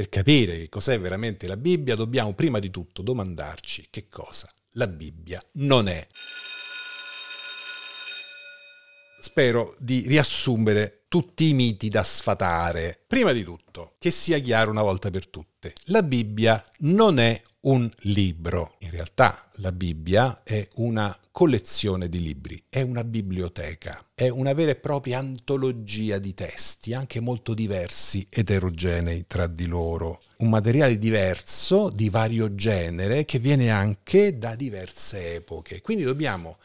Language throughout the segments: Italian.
Per capire che cos'è veramente la Bibbia dobbiamo prima di tutto domandarci che cosa la Bibbia non è. Spero di riassumere tutti i miti da sfatare. Prima di tutto, che sia chiaro una volta per tutte, la Bibbia non è un libro. In realtà la Bibbia è una collezione di libri, è una biblioteca, è una vera e propria antologia di testi, anche molto diversi, eterogenei tra di loro. Un materiale diverso, di vario genere, che viene anche da diverse epoche. Quindi dobbiamo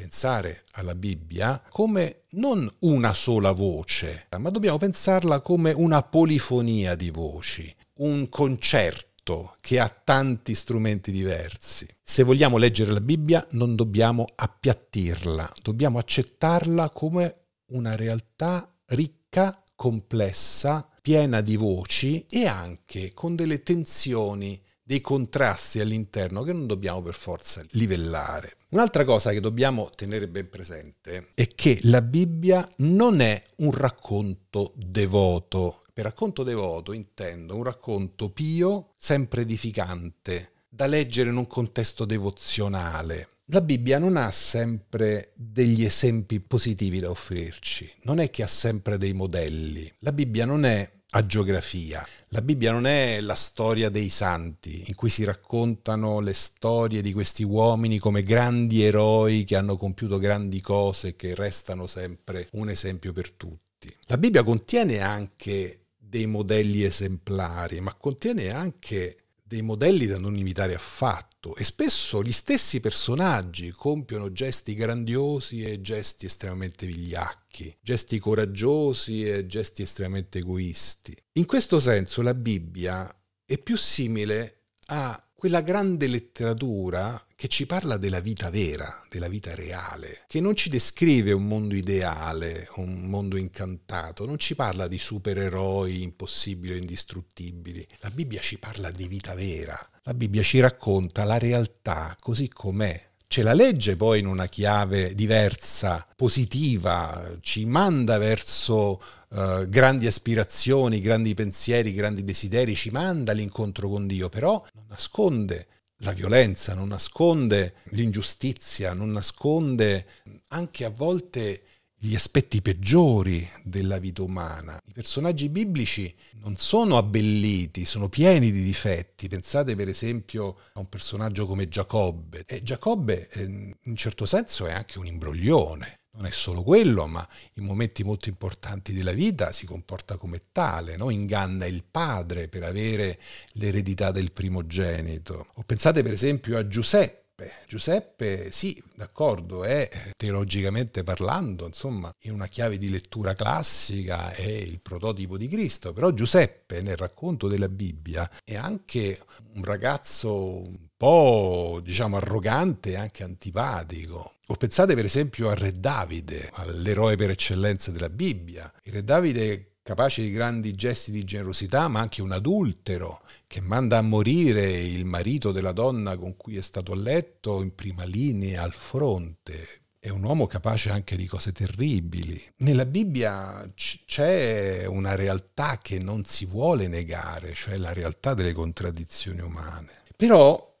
pensare alla Bibbia come non una sola voce, ma dobbiamo pensarla come una polifonia di voci, un concerto che ha tanti strumenti diversi. Se vogliamo leggere la Bibbia non dobbiamo appiattirla, dobbiamo accettarla come una realtà ricca, complessa, piena di voci e anche con delle tensioni dei contrasti all'interno che non dobbiamo per forza livellare. Un'altra cosa che dobbiamo tenere ben presente è che la Bibbia non è un racconto devoto. Per racconto devoto intendo un racconto pio, sempre edificante, da leggere in un contesto devozionale. La Bibbia non ha sempre degli esempi positivi da offrirci, non è che ha sempre dei modelli. La Bibbia non è a geografia. La Bibbia non è la storia dei santi, in cui si raccontano le storie di questi uomini come grandi eroi che hanno compiuto grandi cose e che restano sempre un esempio per tutti. La Bibbia contiene anche dei modelli esemplari, ma contiene anche dei modelli da non imitare affatto e spesso gli stessi personaggi compiono gesti grandiosi e gesti estremamente vigliacchi, gesti coraggiosi e gesti estremamente egoisti. In questo senso la Bibbia è più simile a quella grande letteratura che ci parla della vita vera, della vita reale, che non ci descrive un mondo ideale, un mondo incantato, non ci parla di supereroi impossibili o indistruttibili. La Bibbia ci parla di vita vera, la Bibbia ci racconta la realtà così com'è, ce la legge poi in una chiave diversa, positiva, ci manda verso uh, grandi aspirazioni, grandi pensieri, grandi desideri, ci manda all'incontro con Dio, però non nasconde la violenza, non nasconde l'ingiustizia, non nasconde anche a volte gli aspetti peggiori della vita umana. I personaggi biblici non sono abbelliti, sono pieni di difetti. Pensate per esempio a un personaggio come Giacobbe. E Giacobbe eh, in certo senso è anche un imbroglione. Non è solo quello, ma in momenti molto importanti della vita si comporta come tale, no? inganna il padre per avere l'eredità del primogenito. O pensate per esempio a Giuseppe. Giuseppe, sì, d'accordo, è teologicamente parlando, insomma, in una chiave di lettura classica è il prototipo di Cristo, però Giuseppe nel racconto della Bibbia è anche un ragazzo un po', diciamo, arrogante e anche antipatico. O pensate per esempio a Re Davide, all'eroe per eccellenza della Bibbia. Il Re Davide capace di grandi gesti di generosità, ma anche un adultero che manda a morire il marito della donna con cui è stato a letto in prima linea al fronte. È un uomo capace anche di cose terribili. Nella Bibbia c'è una realtà che non si vuole negare, cioè la realtà delle contraddizioni umane. Però,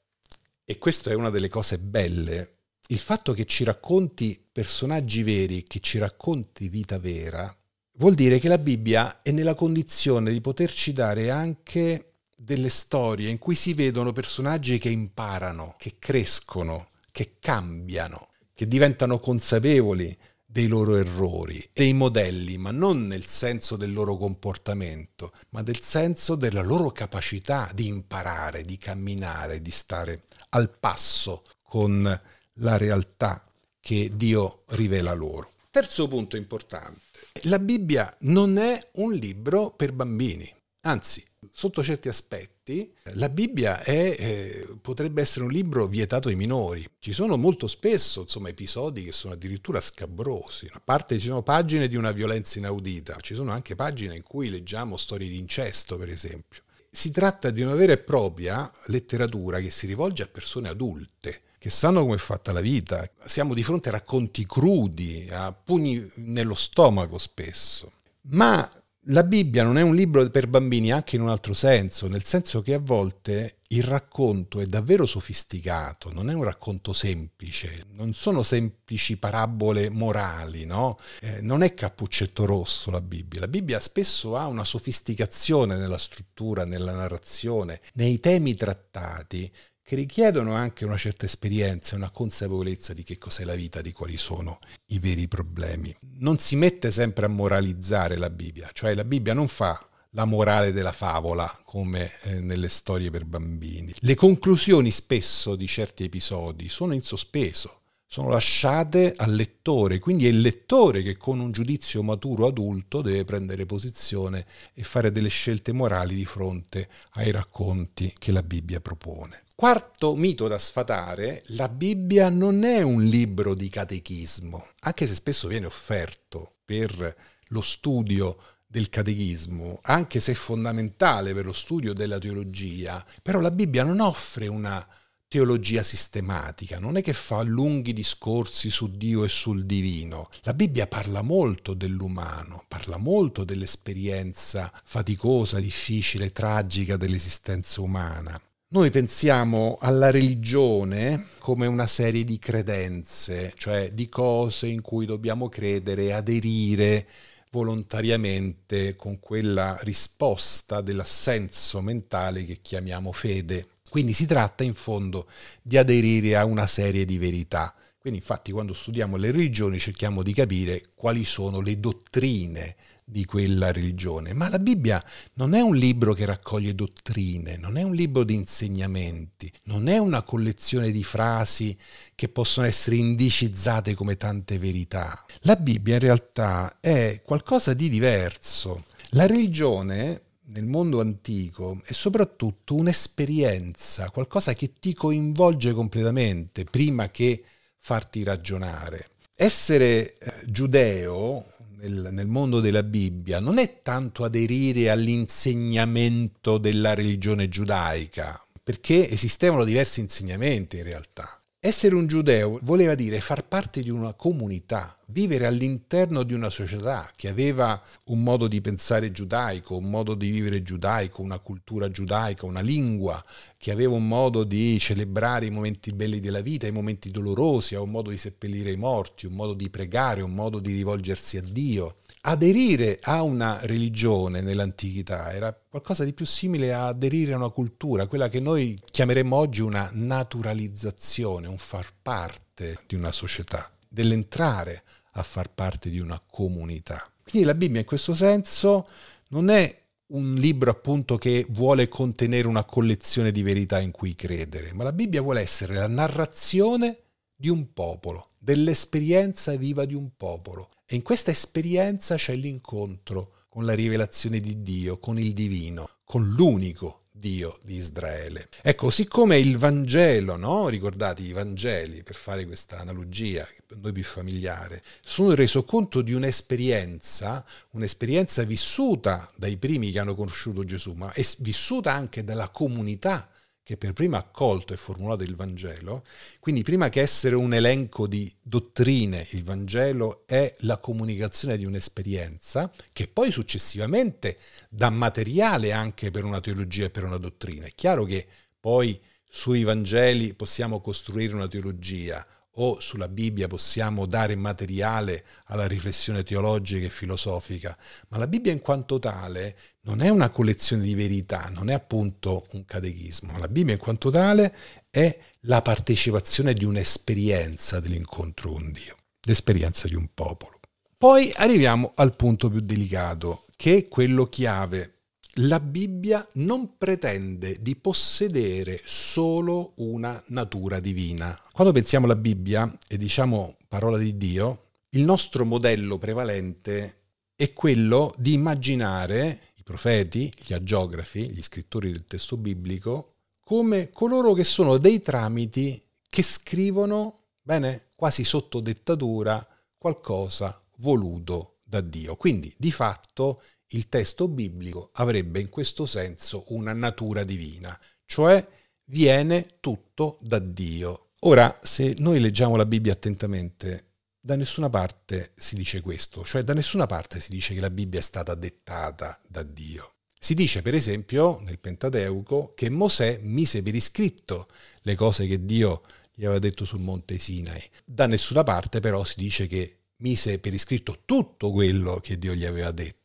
e questa è una delle cose belle, il fatto che ci racconti personaggi veri, che ci racconti vita vera, vuol dire che la Bibbia è nella condizione di poterci dare anche delle storie in cui si vedono personaggi che imparano, che crescono, che cambiano, che diventano consapevoli dei loro errori, dei modelli, ma non nel senso del loro comportamento, ma nel senso della loro capacità di imparare, di camminare, di stare al passo con la realtà che Dio rivela loro. Terzo punto importante. La Bibbia non è un libro per bambini, anzi, sotto certi aspetti, la Bibbia è, eh, potrebbe essere un libro vietato ai minori. Ci sono molto spesso insomma, episodi che sono addirittura scabrosi. A parte ci sono pagine di una violenza inaudita, ci sono anche pagine in cui leggiamo storie di incesto, per esempio. Si tratta di una vera e propria letteratura che si rivolge a persone adulte che sanno come è fatta la vita. Siamo di fronte a racconti crudi, a pugni nello stomaco spesso. Ma la Bibbia non è un libro per bambini anche in un altro senso, nel senso che a volte il racconto è davvero sofisticato, non è un racconto semplice, non sono semplici parabole morali, no? Eh, non è cappuccetto rosso la Bibbia. La Bibbia spesso ha una sofisticazione nella struttura, nella narrazione, nei temi trattati che richiedono anche una certa esperienza, una consapevolezza di che cos'è la vita, di quali sono i veri problemi. Non si mette sempre a moralizzare la Bibbia, cioè la Bibbia non fa la morale della favola come eh, nelle storie per bambini. Le conclusioni spesso di certi episodi sono in sospeso, sono lasciate al lettore, quindi è il lettore che con un giudizio maturo adulto deve prendere posizione e fare delle scelte morali di fronte ai racconti che la Bibbia propone. Quarto mito da sfatare, la Bibbia non è un libro di catechismo, anche se spesso viene offerto per lo studio del catechismo, anche se è fondamentale per lo studio della teologia, però la Bibbia non offre una teologia sistematica, non è che fa lunghi discorsi su Dio e sul divino. La Bibbia parla molto dell'umano, parla molto dell'esperienza faticosa, difficile, tragica dell'esistenza umana. Noi pensiamo alla religione come una serie di credenze, cioè di cose in cui dobbiamo credere aderire volontariamente con quella risposta dell'assenso mentale che chiamiamo fede. Quindi si tratta in fondo di aderire a una serie di verità. Quindi infatti quando studiamo le religioni cerchiamo di capire quali sono le dottrine di quella religione. Ma la Bibbia non è un libro che raccoglie dottrine, non è un libro di insegnamenti, non è una collezione di frasi che possono essere indicizzate come tante verità. La Bibbia in realtà è qualcosa di diverso. La religione nel mondo antico è soprattutto un'esperienza, qualcosa che ti coinvolge completamente prima che farti ragionare. Essere eh, giudeo nel, nel, mondo della Bibbia non è tanto aderire all'insegnamento della religione giudaica, perché esistevano diversi insegnamenti in realtà. Essere un giudeo voleva dire far parte di una comunità, vivere all'interno di una società che aveva un modo di pensare giudaico, un modo di vivere giudaico, una cultura giudaica, una lingua, che aveva un modo di celebrare i momenti belli della vita, i momenti dolorosi, un modo di seppellire i morti, un modo di pregare, un modo di rivolgersi a Dio. Aderire a una religione nell'antichità era qualcosa di più simile a aderire a una cultura, quella che noi chiameremmo oggi una naturalizzazione, un far parte di una società, dell'entrare a far parte di una comunità. Quindi la Bibbia in questo senso non è un libro appunto che vuole contenere una collezione di verità in cui credere, ma la Bibbia vuole essere la narrazione di un popolo, dell'esperienza viva di un popolo e in questa esperienza c'è l'incontro con la rivelazione di Dio, con il divino, con l'unico Dio di Israele. Ecco, siccome il Vangelo, no? ricordate i Vangeli, per fare questa analogia per noi più familiare, sono reso conto di un'esperienza, un'esperienza vissuta dai primi che hanno conosciuto Gesù, ma è vissuta anche dalla comunità che per prima ha accolto e formulato il Vangelo, quindi prima che essere un elenco di dottrine, il Vangelo è la comunicazione di un'esperienza che poi successivamente dà materiale anche per una teologia e per una dottrina. È chiaro che poi sui Vangeli possiamo costruire una teologia o sulla Bibbia possiamo dare materiale alla riflessione teologica e filosofica, ma la Bibbia in quanto tale non è una collezione di verità, non è appunto un catechismo. La Bibbia in quanto tale è la partecipazione di un'esperienza dell'incontro con Dio, l'esperienza di un popolo. Poi arriviamo al punto più delicato, che è quello chiave. La Bibbia non pretende di possedere solo una natura divina. Quando pensiamo alla Bibbia e diciamo parola di Dio, il nostro modello prevalente è quello di immaginare i profeti, gli agiografi, gli scrittori del testo biblico, come coloro che sono dei tramiti che scrivono, bene, quasi sotto dettatura, qualcosa voluto da Dio. Quindi, di fatto, il testo biblico avrebbe in questo senso una natura divina, cioè viene tutto da Dio. Ora, se noi leggiamo la Bibbia attentamente, da nessuna parte si dice questo, cioè da nessuna parte si dice che la Bibbia è stata dettata da Dio. Si dice per esempio nel Pentateuco che Mosè mise per iscritto le cose che Dio gli aveva detto sul monte Sinai. Da nessuna parte però si dice che mise per iscritto tutto quello che Dio gli aveva detto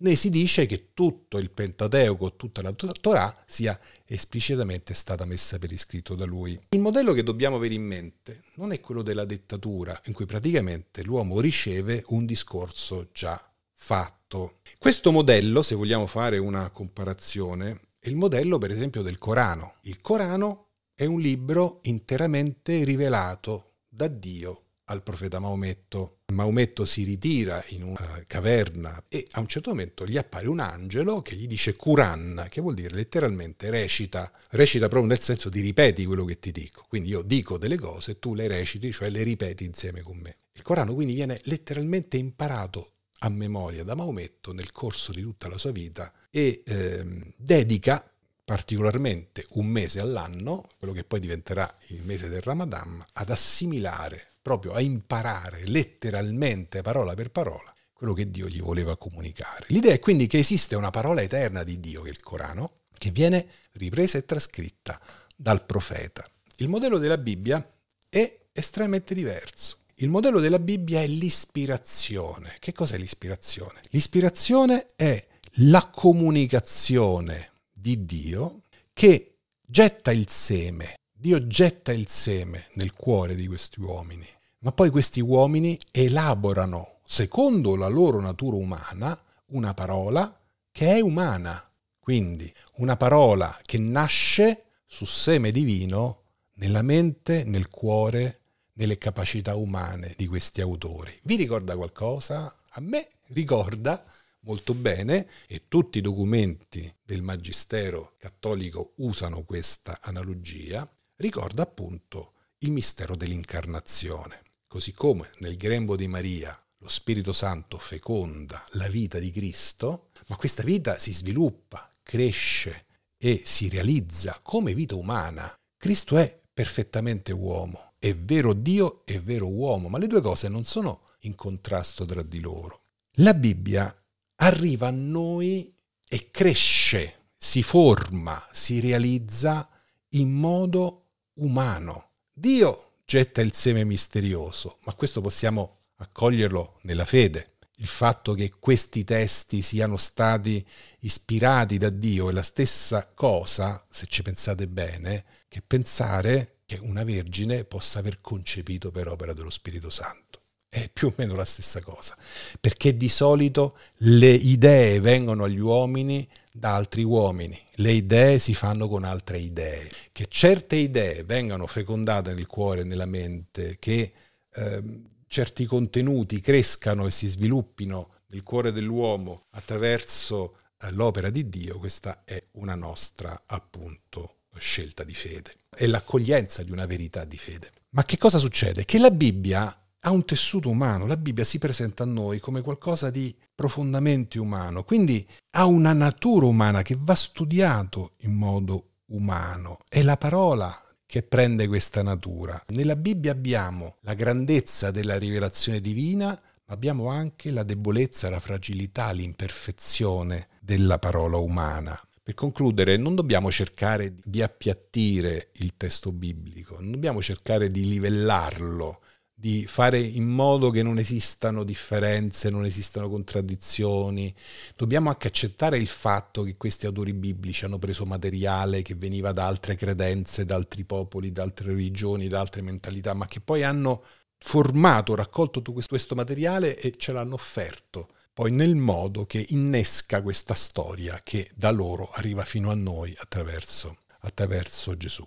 né si dice che tutto il Pentateuco, tutta la Torah sia esplicitamente stata messa per iscritto da lui. Il modello che dobbiamo avere in mente non è quello della dettatura, in cui praticamente l'uomo riceve un discorso già fatto. Questo modello, se vogliamo fare una comparazione, è il modello per esempio del Corano. Il Corano è un libro interamente rivelato da Dio al profeta Maometto. Maometto si ritira in una caverna e a un certo momento gli appare un angelo che gli dice Quran, che vuol dire letteralmente recita, recita proprio nel senso di ripeti quello che ti dico. Quindi io dico delle cose, tu le reciti, cioè le ripeti insieme con me. Il Corano quindi viene letteralmente imparato a memoria da Maometto nel corso di tutta la sua vita e ehm, dedica particolarmente un mese all'anno, quello che poi diventerà il mese del Ramadan, ad assimilare proprio a imparare letteralmente, parola per parola, quello che Dio gli voleva comunicare. L'idea è quindi che esiste una parola eterna di Dio, che è il Corano, che viene ripresa e trascritta dal profeta. Il modello della Bibbia è estremamente diverso. Il modello della Bibbia è l'ispirazione. Che cos'è l'ispirazione? L'ispirazione è la comunicazione di Dio che getta il seme Dio getta il seme nel cuore di questi uomini, ma poi questi uomini elaborano, secondo la loro natura umana, una parola che è umana. Quindi una parola che nasce su seme divino nella mente, nel cuore, nelle capacità umane di questi autori. Vi ricorda qualcosa? A me ricorda molto bene e tutti i documenti del Magistero cattolico usano questa analogia, ricorda appunto il mistero dell'incarnazione. Così come nel grembo di Maria lo Spirito Santo feconda la vita di Cristo, ma questa vita si sviluppa, cresce e si realizza come vita umana. Cristo è perfettamente uomo, è vero Dio e vero uomo, ma le due cose non sono in contrasto tra di loro. La Bibbia arriva a noi e cresce, si forma, si realizza in modo umano. Dio getta il seme misterioso, ma questo possiamo accoglierlo nella fede. Il fatto che questi testi siano stati ispirati da Dio è la stessa cosa, se ci pensate bene, che pensare che una vergine possa aver concepito per opera dello Spirito Santo. È più o meno la stessa cosa, perché di solito le idee vengono agli uomini da altri uomini, le idee si fanno con altre idee. Che certe idee vengano fecondate nel cuore e nella mente, che eh, certi contenuti crescano e si sviluppino nel cuore dell'uomo attraverso eh, l'opera di Dio, questa è una nostra appunto scelta di fede. È l'accoglienza di una verità di fede. Ma che cosa succede? Che la Bibbia ha un tessuto umano, la Bibbia si presenta a noi come qualcosa di profondamente umano, quindi ha una natura umana che va studiato in modo umano. È la parola che prende questa natura. Nella Bibbia abbiamo la grandezza della rivelazione divina, ma abbiamo anche la debolezza, la fragilità, l'imperfezione della parola umana. Per concludere, non dobbiamo cercare di appiattire il testo biblico, non dobbiamo cercare di livellarlo, di fare in modo che non esistano differenze, non esistano contraddizioni. Dobbiamo anche accettare il fatto che questi autori biblici hanno preso materiale che veniva da altre credenze, da altri popoli, da altre religioni, da altre mentalità, ma che poi hanno formato, raccolto tutto questo materiale e ce l'hanno offerto poi nel modo che innesca questa storia che da loro arriva fino a noi attraverso, attraverso Gesù.